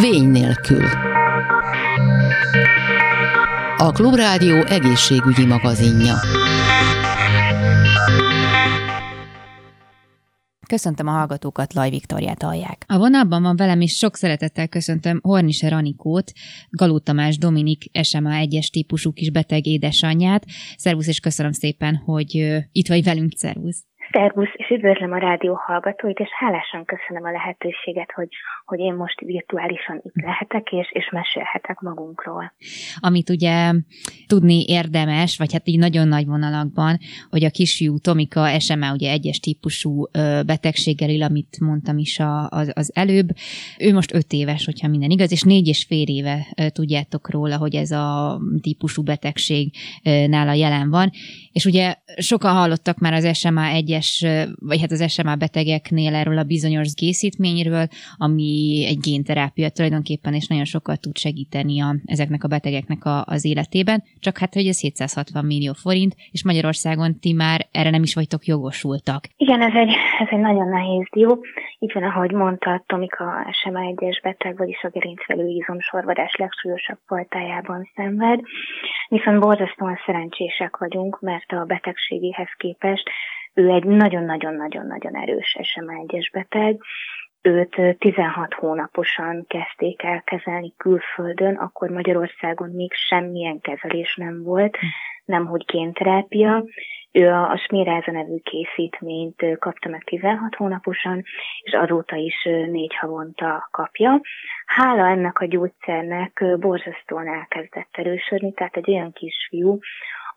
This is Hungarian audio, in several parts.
Vény nélkül. A Klubrádió egészségügyi magazinja. Köszöntöm a hallgatókat, Laj Viktoriát hallják. A vonalban van velem is sok szeretettel köszöntöm Hornise Ranikót, Galó Tamás Dominik SMA 1-es típusú kis beteg édesanyját. Szervusz, és köszönöm szépen, hogy itt vagy velünk, szervusz. Szervusz, és üdvözlöm a rádió hallgatóit, és hálásan köszönöm a lehetőséget, hogy, hogy én most virtuálisan itt lehetek, és, és mesélhetek magunkról. Amit ugye tudni érdemes, vagy hát így nagyon nagy vonalakban, hogy a kisfiú Tomika SMA ugye egyes típusú betegséggel él, amit mondtam is a, az, az előbb. Ő most öt éves, hogyha minden igaz, és négy és fél éve tudjátok róla, hogy ez a típusú betegség nála jelen van. És ugye sokan hallottak már az SMA 1 egyes, vagy hát az SMA betegeknél erről a bizonyos készítményről, ami egy génterápia tulajdonképpen, és nagyon sokat tud segíteni a, ezeknek a betegeknek a, az életében, csak hát, hogy ez 760 millió forint, és Magyarországon ti már erre nem is vagytok jogosultak. Igen, ez egy, ez egy nagyon nehéz dió. Így van, ahogy mondta Tomika SMA 1-es beteg, vagyis a gerincvelő izomsorvadás legsúlyosabb fajtájában szenved, viszont borzasztóan szerencsések vagyunk, mert a betegségéhez képest ő egy nagyon-nagyon-nagyon-nagyon erős SMA-1-es beteg, őt 16 hónaposan kezdték el kezelni külföldön, akkor Magyarországon még semmilyen kezelés nem volt, nem hogy génterápia. Ő a, a Smiráza nevű készítményt kapta meg 16 hónaposan, és azóta is négy havonta kapja. Hála ennek a gyógyszernek borzasztóan elkezdett erősödni, tehát egy olyan kisfiú,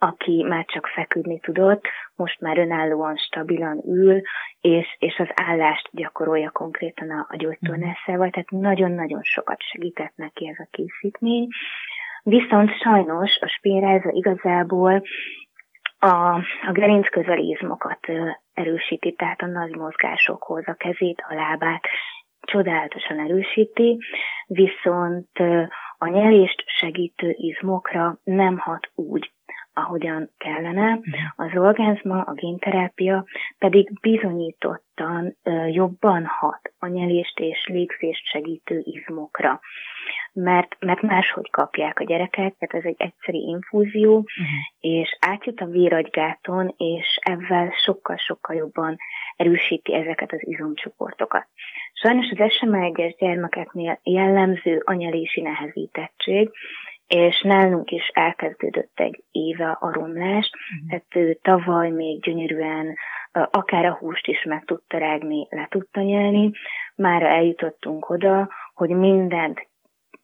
aki már csak feküdni tudott, most már önállóan, stabilan ül, és, és az állást gyakorolja konkrétan a, a gyógytornászával, tehát nagyon-nagyon sokat segített neki ez a készítmény. Viszont sajnos a spéráza igazából a, a gerinc közelizmokat erősíti, tehát a nagy mozgásokhoz a kezét, a lábát csodálatosan erősíti, viszont a nyelést segítő izmokra nem hat úgy, ahogyan kellene. Az orgánzma, a génterápia pedig bizonyítottan jobban hat a nyelést és légzést segítő izmokra. Mert, mert máshogy kapják a gyerekek, tehát ez egy egyszeri infúzió, uh-huh. és átjut a véragygáton, és ezzel sokkal-sokkal jobban erősíti ezeket az izomcsoportokat. Sajnos az SMA 1-es gyermekeknél jellemző anyalési nehezítettség, és nálunk is elkezdődött egy éve a romlás, tehát tavaly még gyönyörűen akár a húst is meg tudta rágni, le tudta nyelni, már eljutottunk oda, hogy mindent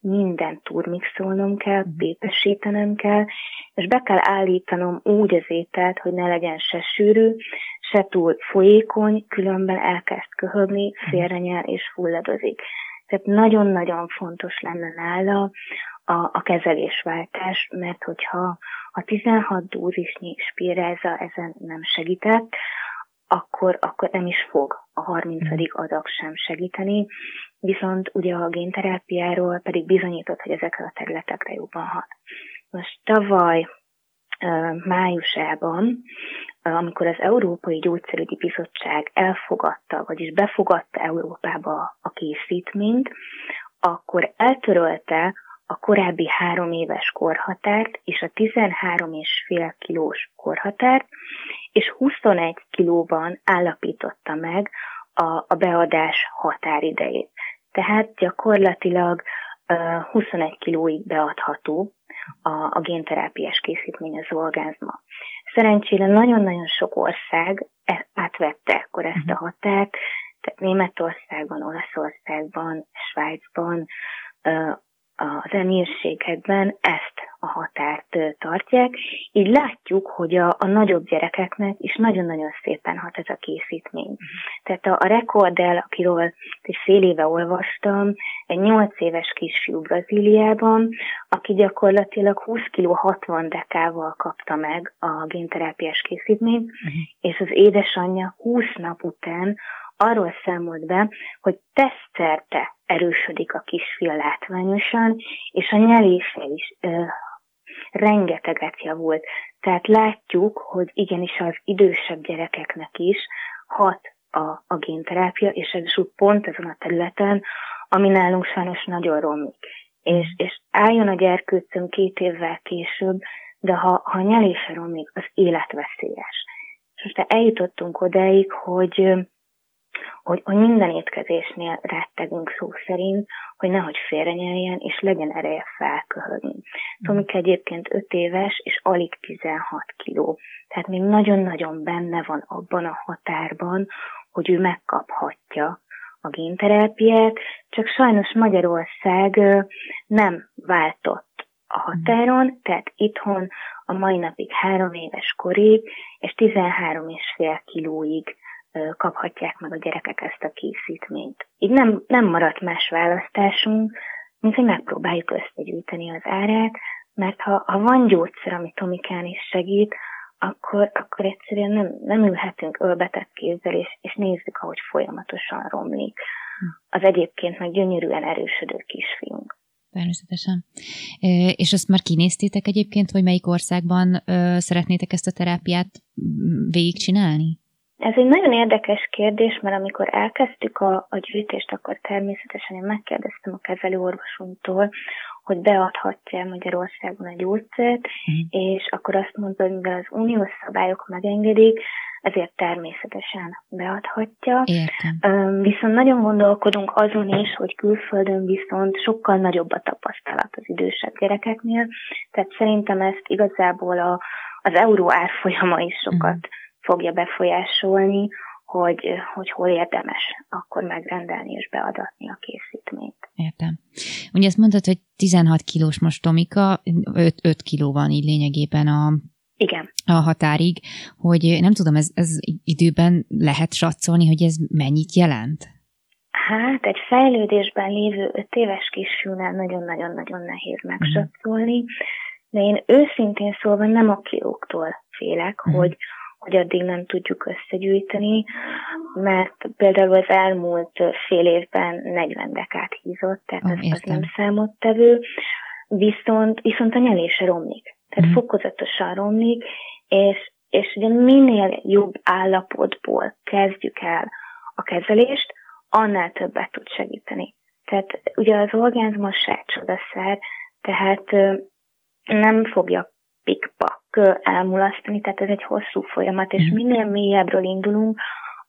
mindent turmixolnom kell, bépesítenem mhm. kell, és be kell állítanom úgy az ételt, hogy ne legyen se sűrű, se túl folyékony, különben elkezd köhögni, mhm. félrenyel és fulladozik. Tehát nagyon-nagyon fontos lenne nála a, a kezelésváltás, mert hogyha a 16 dózisnyi spiráza ezen nem segített, akkor, akkor nem is fog a 30. Mm. adag sem segíteni, viszont ugye a génterápiáról pedig bizonyított, hogy ezekre a területekre jobban hat. Most tavaly májusában, amikor az Európai Gyógyszerügyi Bizottság elfogadta, vagyis befogadta Európába a készítményt, akkor eltörölte a korábbi három éves korhatárt és a 13,5 kilós korhatárt, és 21 kilóban állapította meg a, a beadás határidejét. Tehát gyakorlatilag uh, 21 kilóig beadható a, a génterápiás készítmény az orgázma. Szerencsére nagyon-nagyon sok ország e, átvette akkor ezt a mhm. határt, tehát Németországban, Olaszországban, Svájcban, az emírségekben ezt a határt tartják. Így látjuk, hogy a, a nagyobb gyerekeknek is nagyon-nagyon szépen hat ez a készítmény. Tehát a, a rekordel, akiről egy fél éve olvastam, egy 8 éves kisfiú Brazíliában, aki gyakorlatilag 20 kg 60 dekával kapta meg a génterápiás készítményt, uh-huh. és az édesanyja 20 nap után arról számolt be, hogy teszterte erősödik a kisfia látványosan, és a nyelése is ö, rengeteget javult. Tehát látjuk, hogy igenis az idősebb gyerekeknek is hat a, a génterápia, és ez pont ezen a területen, ami nálunk sajnos nagyon romlik. És, és álljon a gyerkőcön két évvel később, de ha, ha nyelése romlik, az életveszélyes. És most eljutottunk odáig, hogy, hogy, hogy minden étkezésnél rettegünk szó szerint, hogy nehogy félrenyeljen, és legyen ereje felköhögni. Tomika egyébként 5 éves, és alig 16 kiló. Tehát még nagyon-nagyon benne van abban a határban, hogy ő megkaphatja a génterápiát, csak sajnos Magyarország nem váltott a határon, tehát itthon a mai napig három éves korig és 13 és fél kilóig kaphatják meg a gyerekek ezt a készítményt. Így nem, nem maradt más választásunk, mint hogy megpróbáljuk összegyűjteni az árát, mert ha, ha van gyógyszer, ami Tomikán is segít, akkor, akkor egyszerűen nem, nem ülhetünk ölbetett kézzel, és, és nézzük, ahogy folyamatosan romlik az egyébként meg gyönyörűen erősödő kisfiunk. Természetesen. És azt már kinéztétek egyébként, hogy melyik országban szeretnétek ezt a terápiát végigcsinálni? Ez egy nagyon érdekes kérdés, mert amikor elkezdtük a, a gyűjtést, akkor természetesen én megkérdeztem a kezelőorvosunktól, hogy beadhatja Magyarországon a gyógyszert, mm. és akkor azt mondta, hogy mivel az uniós szabályok megengedik, ezért természetesen beadhatja. Értem. Viszont nagyon gondolkodunk azon is, hogy külföldön viszont sokkal nagyobb a tapasztalat az idősebb gyerekeknél, tehát szerintem ezt igazából a, az euró árfolyama is sokat mm fogja befolyásolni, hogy, hogy hol érdemes akkor megrendelni és beadatni a készítményt. Értem. Ugye azt mondtad, hogy 16 kilós most Tomika, 5, 5 kiló van így lényegében a, igen. a határig, hogy nem tudom, ez, ez időben lehet satszolni, hogy ez mennyit jelent? Hát egy fejlődésben lévő öt éves kisfiúnál nagyon-nagyon-nagyon nehéz megsatszolni, de én őszintén szólva nem a kilóktól félek, uh-huh. hogy, hogy addig nem tudjuk összegyűjteni, mert például az elmúlt fél évben 40 dekát hízott, tehát oh, ez az nem számottevő, viszont, viszont a nyelése romlik. Tehát mm. fokozatosan romlik, és, és ugye minél jobb állapotból kezdjük el a kezelést, annál többet tud segíteni. Tehát ugye az orgánzmus se csodaszer, tehát nem fogja pikpak elmulasztani, tehát ez egy hosszú folyamat, és mhm. minél mélyebbről indulunk,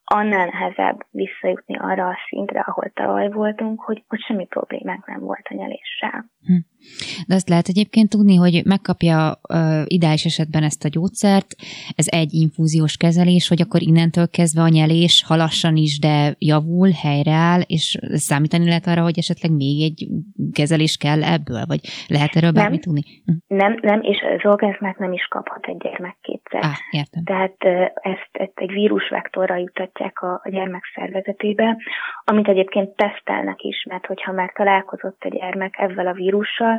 annál nehezebb visszajutni arra a szintre, ahol tavaly voltunk, hogy, hogy semmi problémák nem volt a nyeléssel. Hm. De azt lehet egyébként tudni, hogy megkapja uh, ideális esetben ezt a gyógyszert, ez egy infúziós kezelés, hogy akkor innentől kezdve a nyelés halassan is, de javul, helyreáll, és számítani lehet arra, hogy esetleg még egy kezelés kell ebből, vagy lehet erről bármi nem, tudni? Hm. Nem, nem, és az orgazmát nem is kaphat egy gyermek kétszer. Ah, értem. Tehát ezt, ezt egy vírusvektorra jutatják a, a gyermek szervezetébe, amit egyébként tesztelnek is, mert hogyha már találkozott a gyermek ezzel a vírussal,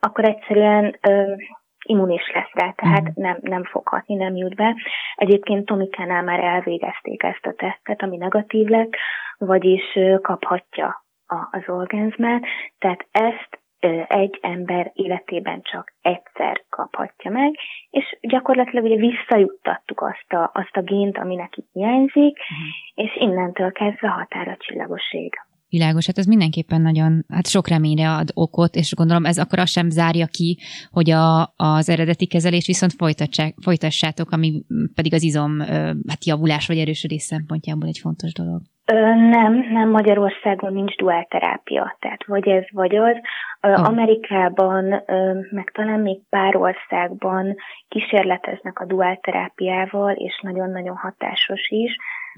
akkor egyszerűen immunis lesz rá, tehát mm. nem, nem fog hatni, nem jut be. Egyébként Tomikánál már elvégezték ezt a tesztet, ami negatív lett, vagyis kaphatja a, az orgánzmát, tehát ezt egy ember életében csak egyszer kaphatja meg, és gyakorlatilag ugye visszajuttattuk azt a, azt a gént, ami neki hiányzik, uh-huh. és innentől kezdve határa csillagoség. Világos, hát ez mindenképpen nagyon, hát sok reményre ad okot, és gondolom ez akkor azt sem zárja ki, hogy a, az eredeti kezelés viszont folytassátok, ami pedig az izom hát javulás vagy erősödés szempontjából egy fontos dolog. Nem, nem Magyarországon nincs duálterápia, tehát vagy ez, vagy az. Oh. Amerikában, meg talán még pár országban kísérleteznek a duálterápiával, és nagyon-nagyon hatásos is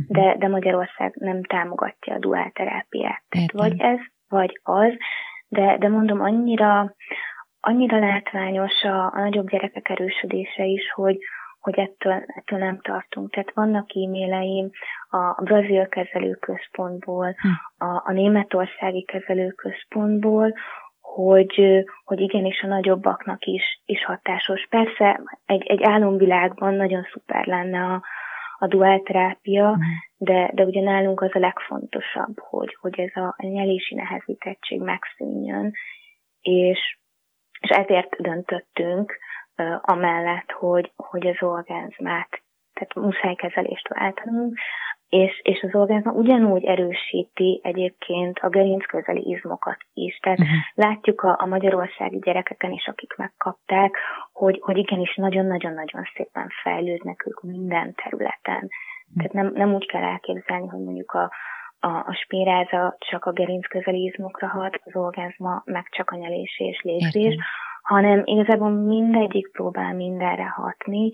de, de Magyarország nem támogatja a duálterápiát. Tehát vagy ez, vagy az, de, de mondom, annyira, annyira látványos a, a nagyobb gyerekek erősödése is, hogy, hogy ettől, ettől nem tartunk. Tehát vannak e-maileim a brazil kezelőközpontból, hm. a, a németországi kezelőközpontból, hogy, hogy igenis a nagyobbaknak is, is hatásos. Persze egy, egy álomvilágban nagyon szuper lenne a, a duálterápia, mm. de, de ugye nálunk az a legfontosabb, hogy, hogy ez a nyelési nehezítettség megszűnjön, és, és ezért döntöttünk uh, amellett, hogy, hogy az orgánzmát, tehát muszáj kezelést váltanunk, és, és az orgazma ugyanúgy erősíti egyébként a gerinc közeli izmokat is. Tehát uh-huh. látjuk a, a magyarországi gyerekeken is, akik megkapták, hogy, hogy igenis nagyon-nagyon-nagyon szépen fejlődnek ők minden területen. Uh-huh. Tehát nem, nem úgy kell elképzelni, hogy mondjuk a, a, a spéráza csak a gerinc közeli izmokra hat, az orgazma meg csak a nyelés és légzés, hanem igazából mindegyik próbál mindenre hatni,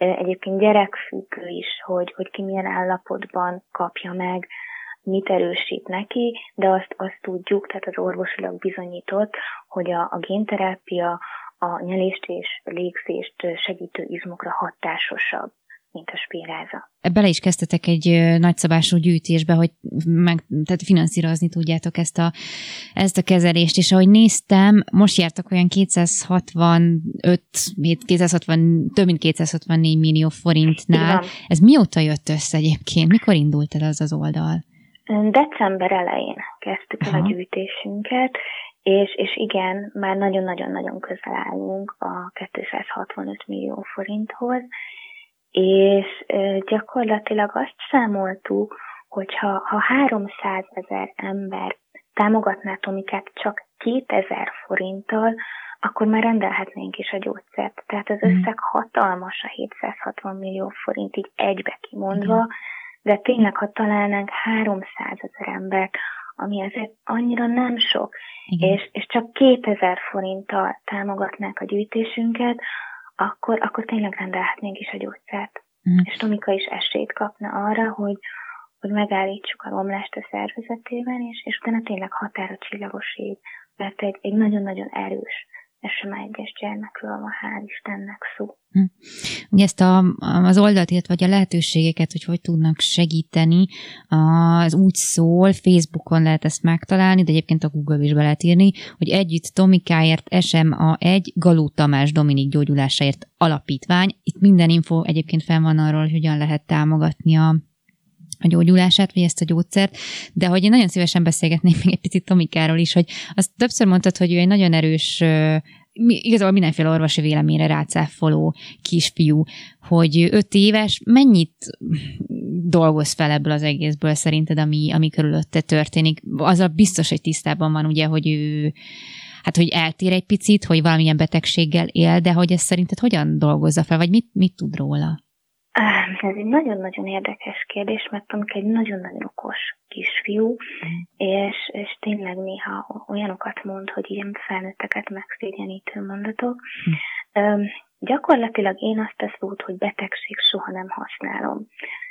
egyébként gyerekfüggő is, hogy, hogy ki milyen állapotban kapja meg, mit erősít neki, de azt, azt tudjuk, tehát az orvosilag bizonyított, hogy a, a génterápia a nyelést és légzést segítő izmokra hatásosabb mint a spéráza. Bele is kezdtetek egy nagyszabású gyűjtésbe, hogy meg, tehát finanszírozni tudjátok ezt a, ezt a kezelést, és ahogy néztem, most jártak olyan 265, 260, több mint 264 millió forintnál. Igen. Ez mióta jött össze egyébként? Mikor indult el az az oldal? December elején kezdtük el a gyűjtésünket, és, és igen, már nagyon-nagyon-nagyon közel állunk a 265 millió forinthoz, és gyakorlatilag azt számoltuk, hogyha ha 300 ezer ember támogatná Tomikát csak 2000 forinttal, akkor már rendelhetnénk is a gyógyszert. Tehát az mhm. összeg hatalmas a 760 millió forint így egybe kimondva, de tényleg, ha találnánk 300 ezer embert, ami azért annyira nem sok, és, és csak 2000 forinttal támogatnák a gyűjtésünket, akkor, akkor tényleg rendelhetnénk is a gyógyszert. Mm. És Tomika is esélyt kapna arra, hogy, hogy megállítsuk a romlást a szervezetében, és, és utána tényleg határa csillagos ég, mert egy, egy nagyon-nagyon erős SMA 1-es gyermekről van, hál' Istennek szó. Hm. Ugye ezt a, az oldalt, illetve a lehetőségeket, hogy hogy tudnak segíteni, az úgy szól, Facebookon lehet ezt megtalálni, de egyébként a Google is be lehet írni, hogy együtt Tomikáért SMA 1 Galó Tamás Dominik gyógyulásáért alapítvány. Itt minden info egyébként fel van arról, hogy hogyan lehet támogatni a, a gyógyulását, vagy ezt a gyógyszert, de hogy én nagyon szívesen beszélgetnék még egy picit Tomikáról is, hogy azt többször mondtad, hogy ő egy nagyon erős igazából mindenféle orvosi véleményre rácáfoló kisfiú, hogy öt éves, mennyit dolgoz fel ebből az egészből szerinted, ami, ami körülötte történik? Az a biztos, hogy tisztában van ugye, hogy ő hát hogy eltér egy picit, hogy valamilyen betegséggel él, de hogy ez szerinted hogyan dolgozza fel, vagy mit, mit tud róla? Ez egy nagyon-nagyon érdekes kérdés, mert Tomika egy nagyon-nagyon okos kisfiú, mm. és, és tényleg néha olyanokat mond, hogy ilyen felnőtteket megszégyenítő mondatok. Um, gyakorlatilag én azt a szót, hogy betegség soha nem használom.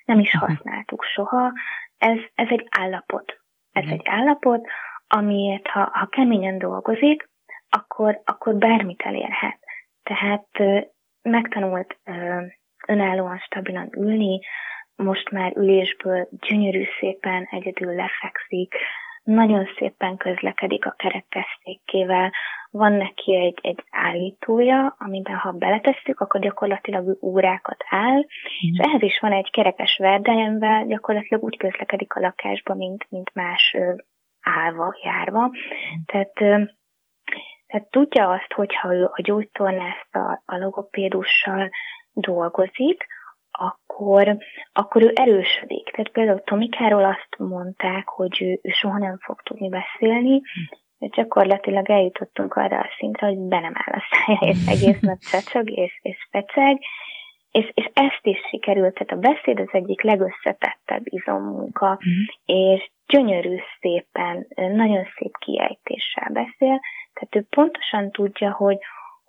Nem is használtuk soha. Ez, ez egy állapot. Ez mm. egy állapot, amiért ha, ha keményen dolgozik, akkor, akkor bármit elérhet. Tehát megtanult önállóan, stabilan ülni, most már ülésből gyönyörű szépen egyedül lefekszik, nagyon szépen közlekedik a kerekesszékével, van neki egy, egy állítója, amiben ha beletesszük, akkor gyakorlatilag órákat áll, és ehhez is van egy kerekes verdájemvel, gyakorlatilag úgy közlekedik a lakásba, mint, mint más állva, járva. Tehát, tehát tudja azt, hogyha ő a gyógytornásztal, a logopédussal dolgozik, akkor, akkor ő erősödik. Tehát például Tomikáról azt mondták, hogy ő, ő soha nem fog tudni beszélni, de gyakorlatilag eljutottunk arra a szintre, hogy be nem áll a szája, és egész nap csacsog és, és feceg, és, és ezt is sikerült, tehát a beszéd az egyik legösszetettebb izommunka, mm. és gyönyörű szépen, nagyon szép kiejtéssel beszél, tehát ő pontosan tudja, hogy,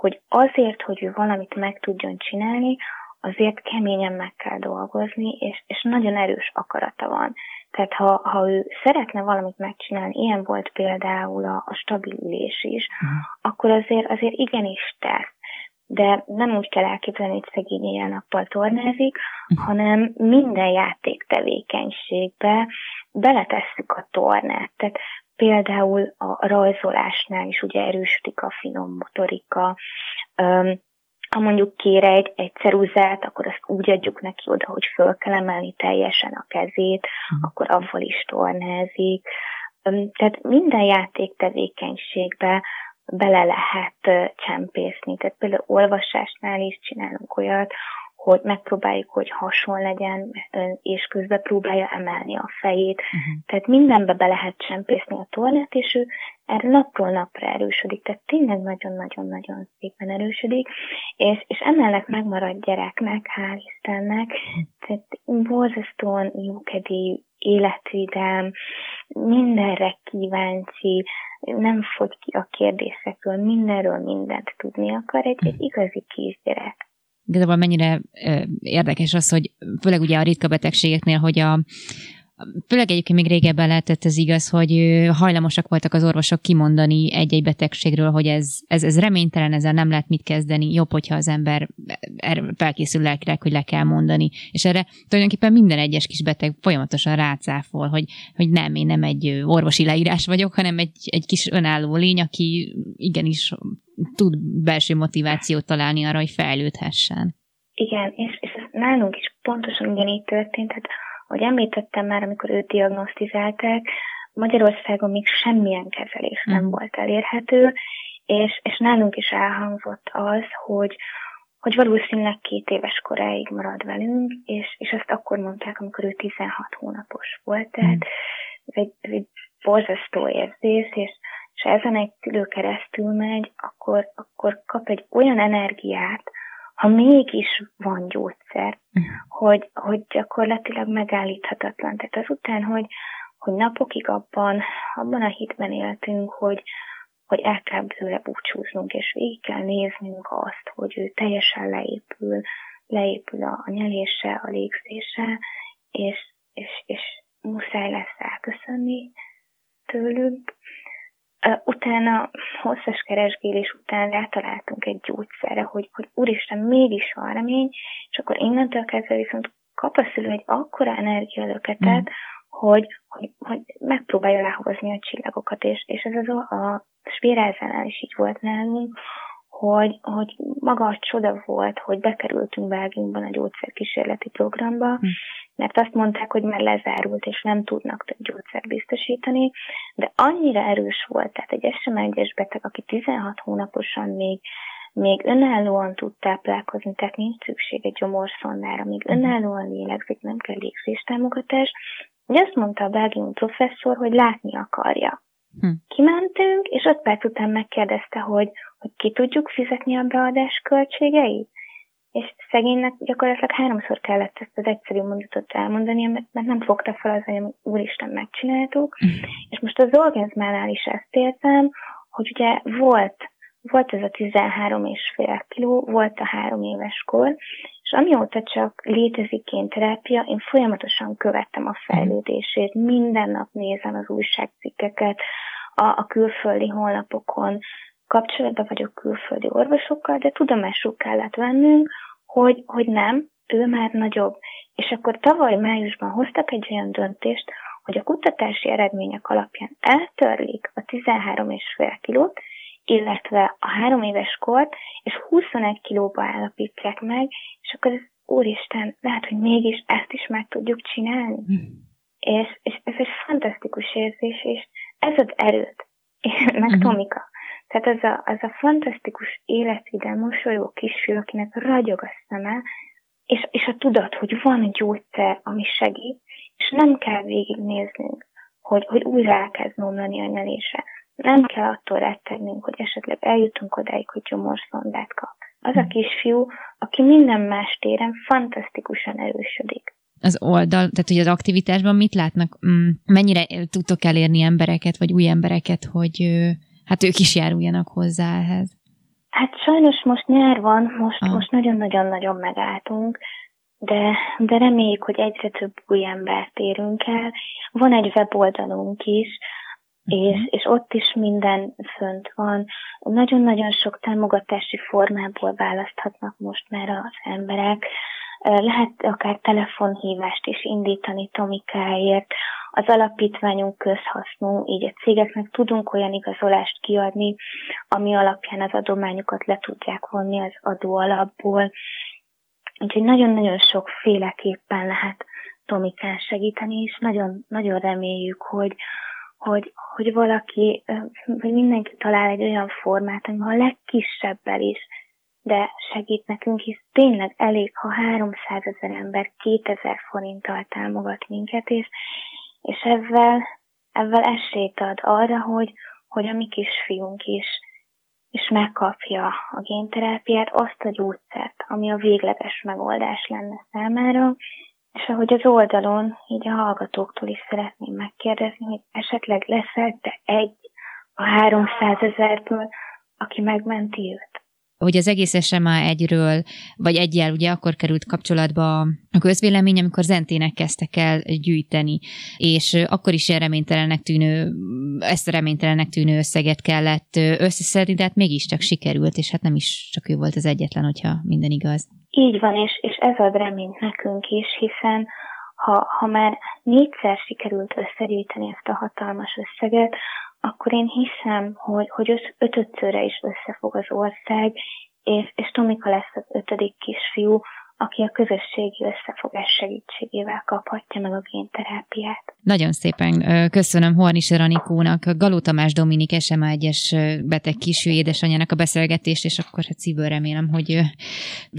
hogy azért, hogy ő valamit meg tudjon csinálni, azért keményen meg kell dolgozni, és, és nagyon erős akarata van. Tehát ha, ha ő szeretne valamit megcsinálni, ilyen volt például a, a stabil ülés is, uh-huh. akkor azért, azért igenis tesz. De nem úgy kell elképzelni, hogy szegény éjjel-nappal tornázik, uh-huh. hanem minden játék tevékenységbe beletesszük a tornát. Tehát például a rajzolásnál is ugye erősödik a finom motorika, ha mondjuk kér egy, egy ceruzát, akkor azt úgy adjuk neki oda, hogy föl kell emelni teljesen a kezét, uh-huh. akkor avval is tornázik. Tehát minden játék tevékenységbe bele lehet csempészni. Tehát például olvasásnál is csinálunk olyat, hogy megpróbáljuk, hogy hason legyen, és közben próbálja emelni a fejét. Uh-huh. Tehát mindenbe be lehet csempészni a tornát, és ő erre napról napra erősödik. Tehát tényleg nagyon-nagyon-nagyon szépen erősödik, és, és emellett megmarad gyereknek, hál' Istennek, tehát borzasztóan jókedélyű, életvidám, mindenre kíváncsi, nem fogy ki a kérdésekről, mindenről mindent tudni akar, egy, egy igazi kisgyerek igazából mennyire érdekes az, hogy főleg ugye a ritka betegségeknél, hogy a, Főleg egyébként még régebben lehetett ez igaz, hogy hajlamosak voltak az orvosok kimondani egy-egy betegségről, hogy ez, ez, ez reménytelen, ezzel nem lehet mit kezdeni, jobb, hogyha az ember felkészül lelkileg, hogy le kell mondani. És erre tulajdonképpen minden egyes kis beteg folyamatosan rácáfol, hogy, hogy nem, én nem egy orvosi leírás vagyok, hanem egy, egy kis önálló lény, aki igenis tud belső motivációt találni arra, hogy fejlődhessen. Igen, és, és nálunk is pontosan ugyanígy történt. Hát ahogy említettem már, amikor őt diagnosztizálták, Magyarországon még semmilyen kezelés nem mm. volt elérhető, és, és nálunk is elhangzott az, hogy, hogy valószínűleg két éves koráig marad velünk, és, és ezt akkor mondták, amikor ő 16 hónapos volt, tehát mm. ez egy, ez egy borzasztó érzés, és, és ezen egy szülő keresztül megy, akkor, akkor kap egy olyan energiát, ha mégis van gyógyszer, uh-huh. hogy, hogy gyakorlatilag megállíthatatlan. Tehát azután, hogy, hogy napokig abban, abban a hitben éltünk, hogy, hogy el kell tőle búcsúznunk, és végig kell néznünk azt, hogy ő teljesen leépül, leépül a, a nyelése, a légzése, és, és, és muszáj lesz elköszönni tőlük, Utána hosszas keresgélés után rátaláltunk egy gyógyszerre, hogy, hogy úristen, mégis van remény, és akkor innentől kezdve viszont kap a szülő egy akkora energialöketet, mm. hogy, hogy, hogy megpróbálja lehozni a csillagokat, és, és ez az a, a spirázánál is így volt nálunk, hogy, hogy maga a csoda volt, hogy bekerültünk Belgiumban a gyógyszerkísérleti programba, hm. Mert azt mondták, hogy már lezárult, és nem tudnak több gyógyszert biztosítani, de annyira erős volt, tehát egy SM1-es beteg, aki 16 hónaposan még még önállóan tud táplálkozni, tehát nincs szükség egy gyomorszondára, még hm. önállóan lélegzik, nem kell légzéstámogatás, hogy azt mondta a belgium professzor, hogy látni akarja. Hm. Kimentünk, és öt perc után megkérdezte, hogy, hogy ki tudjuk fizetni a beadás költségeit. És szegénynek gyakorlatilag háromszor kellett ezt az egyszerű mondatot elmondani, mert nem fogta fel az, hogy úristen megcsináltuk. Hm. És most az orgazmánál is ezt értem, hogy ugye volt, volt ez a 13 és fél kiló, volt a három éves kor, és amióta csak létezik terápia, én folyamatosan követtem a fejlődését, minden nap nézem az újságcikkeket, a, a külföldi honlapokon, kapcsolatban vagyok külföldi orvosokkal, de tudomásul kellett vennünk, hogy, hogy nem, ő már nagyobb. És akkor tavaly májusban hoztak egy olyan döntést, hogy a kutatási eredmények alapján eltörlik a 13,5 kilót, illetve a három éves kort, és 21 kilóba állapítják meg, és akkor ez, úristen, lehet, hogy mégis ezt is meg tudjuk csinálni. Mm. És, és ez egy fantasztikus érzés, és ez ad erőt. meg mm. Tomika. Tehát az a, az a fantasztikus életvidám, mosolyó kisfiú, akinek ragyog a szeme, és, és a tudat, hogy van gyógyszer, ami segít, és nem kell végignéznünk, hogy, hogy újra elkezd mondani a nyelése nem kell attól rettegnünk, hogy esetleg eljutunk odáig, hogy gyomorszondát kap. Az a kisfiú, aki minden más téren fantasztikusan erősödik. Az oldal, tehát hogy az aktivitásban mit látnak, mm, mennyire tudtok elérni embereket, vagy új embereket, hogy hát ők is járuljanak hozzá ehhez? Hát sajnos most nyár van, most, ah. most nagyon-nagyon-nagyon megálltunk, de, de reméljük, hogy egyre több új embert érünk el. Van egy weboldalunk is, és, mhm. és ott is minden fönt van. Nagyon-nagyon sok támogatási formából választhatnak most már az emberek. Lehet akár telefonhívást is indítani Tomikáért. Az alapítványunk közhasznú, így a cégeknek tudunk olyan igazolást kiadni, ami alapján az adományukat le tudják vonni az adóalapból. Úgyhogy nagyon-nagyon sokféleképpen lehet Tomikán segíteni, és nagyon, nagyon reméljük, hogy, hogy, hogy valaki, vagy mindenki talál egy olyan formát, ami a legkisebbel is de segít nekünk, hisz tényleg elég, ha 300 ezer ember 2000 forinttal támogat minket, és, és ezzel, ezzel esélyt ad arra, hogy, hogy a mi kisfiunk is, is megkapja a génterápiát, azt a gyógyszert, ami a végleges megoldás lenne számára, és ahogy az oldalon, így a hallgatóktól is szeretném megkérdezni, hogy esetleg leszel te egy a 300 ezerből, aki megmenti őt hogy az egész SMA egyről, vagy egyel ugye akkor került kapcsolatba a közvélemény, amikor zentének kezdtek el gyűjteni, és akkor is ilyen reménytelenek tűnő, ezt a reménytelenek tűnő összeget kellett összeszedni, de hát mégiscsak sikerült, és hát nem is csak ő volt az egyetlen, hogyha minden igaz. Így van, és, és ez ad reményt nekünk is, hiszen ha, ha már négyszer sikerült összegyűjteni ezt a hatalmas összeget, akkor én hiszem, hogy, hogy ötödszörre is összefog az ország, és, és Tomika lesz az ötödik kisfiú, aki a közösségi összefogás segítségével kaphatja meg a génterápiát. Nagyon szépen köszönöm Hornis Ranikónak, Galó Tamás Dominik SMA 1-es beteg kisfiú édesanyjának a beszélgetést, és akkor hát szívből remélem, hogy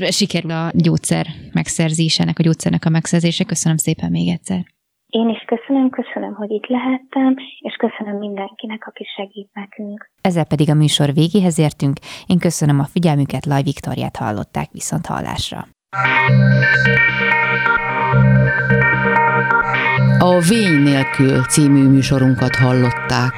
sikerül a gyógyszer megszerzésének, a gyógyszernek a megszerzése. Köszönöm szépen még egyszer. Én is köszönöm, köszönöm, hogy itt lehettem, és köszönöm mindenkinek, aki segít nekünk. Ezzel pedig a műsor végéhez értünk. Én köszönöm a figyelmüket, Laj Viktoriát hallották viszont hallásra. A Vény nélkül című műsorunkat hallották.